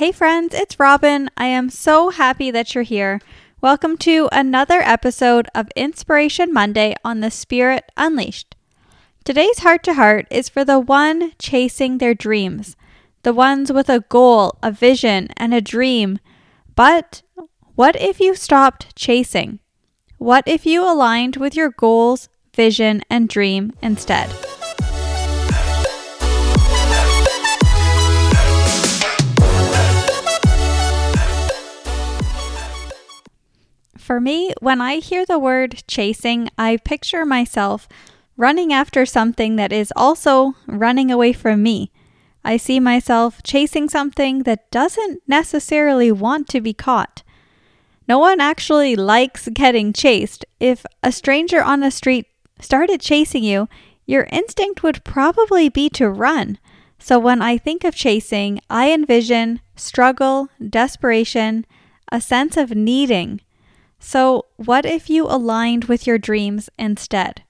Hey, friends, it's Robyn. I am so happy that you're here. Welcome to another episode of Inspiration Monday on the Spirit Unleashed. Today's heart to heart is for the one chasing their dreams, the ones with a goal, a vision, and a dream. But what if you stopped chasing? What if you aligned with your goals, vision, and dream instead? For me, when I hear the word chasing, I picture myself running after something that is also running away from me. I see myself chasing something that doesn't necessarily want to be caught. No one actually likes getting chased. If a stranger on the street started chasing you, your instinct would probably be to run. So when I think of chasing, I envision struggle, desperation, a sense of needing. So, what if you aligned with your dreams instead?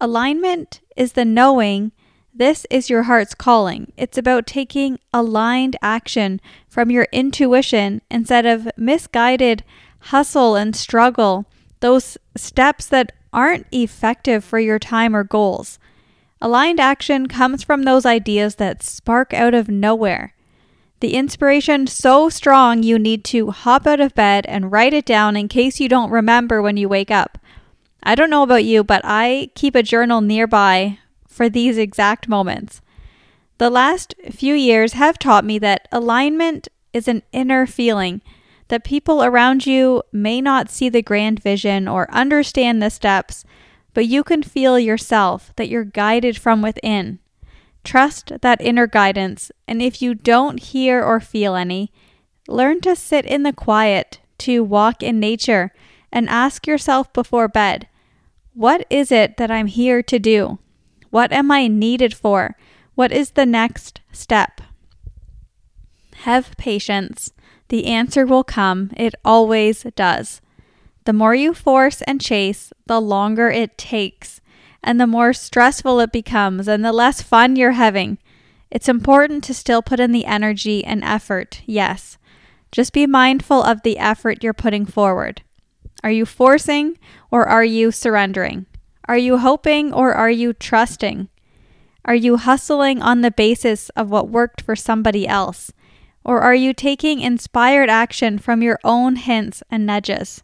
Alignment is the knowing this is your heart's calling. It's about taking aligned action from your intuition instead of misguided hustle and struggle, those steps that aren't effective for your time or goals. Aligned action comes from those ideas that spark out of nowhere. The inspiration so strong you need to hop out of bed and write it down in case you don't remember when you wake up. I don't know about you, but I keep a journal nearby for these exact moments. The last few years have taught me that alignment is an inner feeling, that people around you may not see the grand vision or understand the steps, but you can feel yourself that you're guided from within. Trust that inner guidance, and if you don't hear or feel any, learn to sit in the quiet, to walk in nature, and ask yourself before bed what is it that I'm here to do? What am I needed for? What is the next step? Have patience. The answer will come. It always does. The more you force and chase, the longer it takes and the more stressful it becomes and the less fun you're having. It's important to still put in the energy and effort, yes. Just be mindful of the effort you're putting forward. Are you forcing or are you surrendering? Are you hoping or are you trusting? Are you hustling on the basis of what worked for somebody else? Or are you taking inspired action from your own hints and nudges?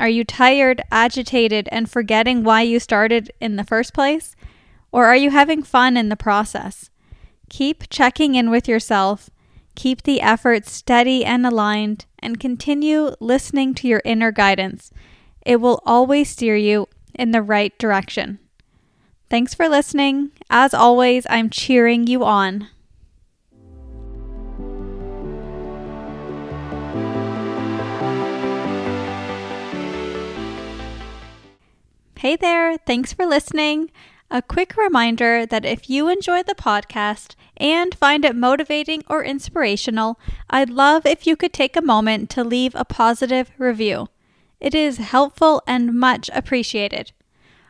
Are you tired, agitated, and forgetting why you started in the first place? Or are you having fun in the process? Keep checking in with yourself, keep the effort steady and aligned, and continue listening to your inner guidance. It will always steer you in the right direction. Thanks for listening. As always, I'm cheering you on. Hey there, thanks for listening. A quick reminder that if you enjoy the podcast and find it motivating or inspirational, I'd love if you could take a moment to leave a positive review. It is helpful and much appreciated.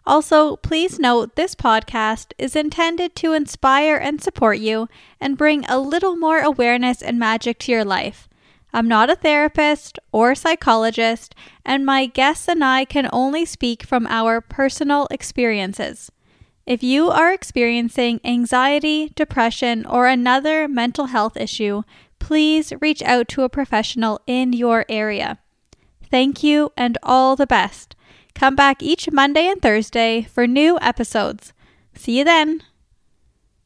Also, please note this podcast is intended to inspire and support you and bring a little more awareness and magic to your life. I'm not a therapist or psychologist, and my guests and I can only speak from our personal experiences. If you are experiencing anxiety, depression, or another mental health issue, please reach out to a professional in your area. Thank you and all the best. Come back each Monday and Thursday for new episodes. See you then.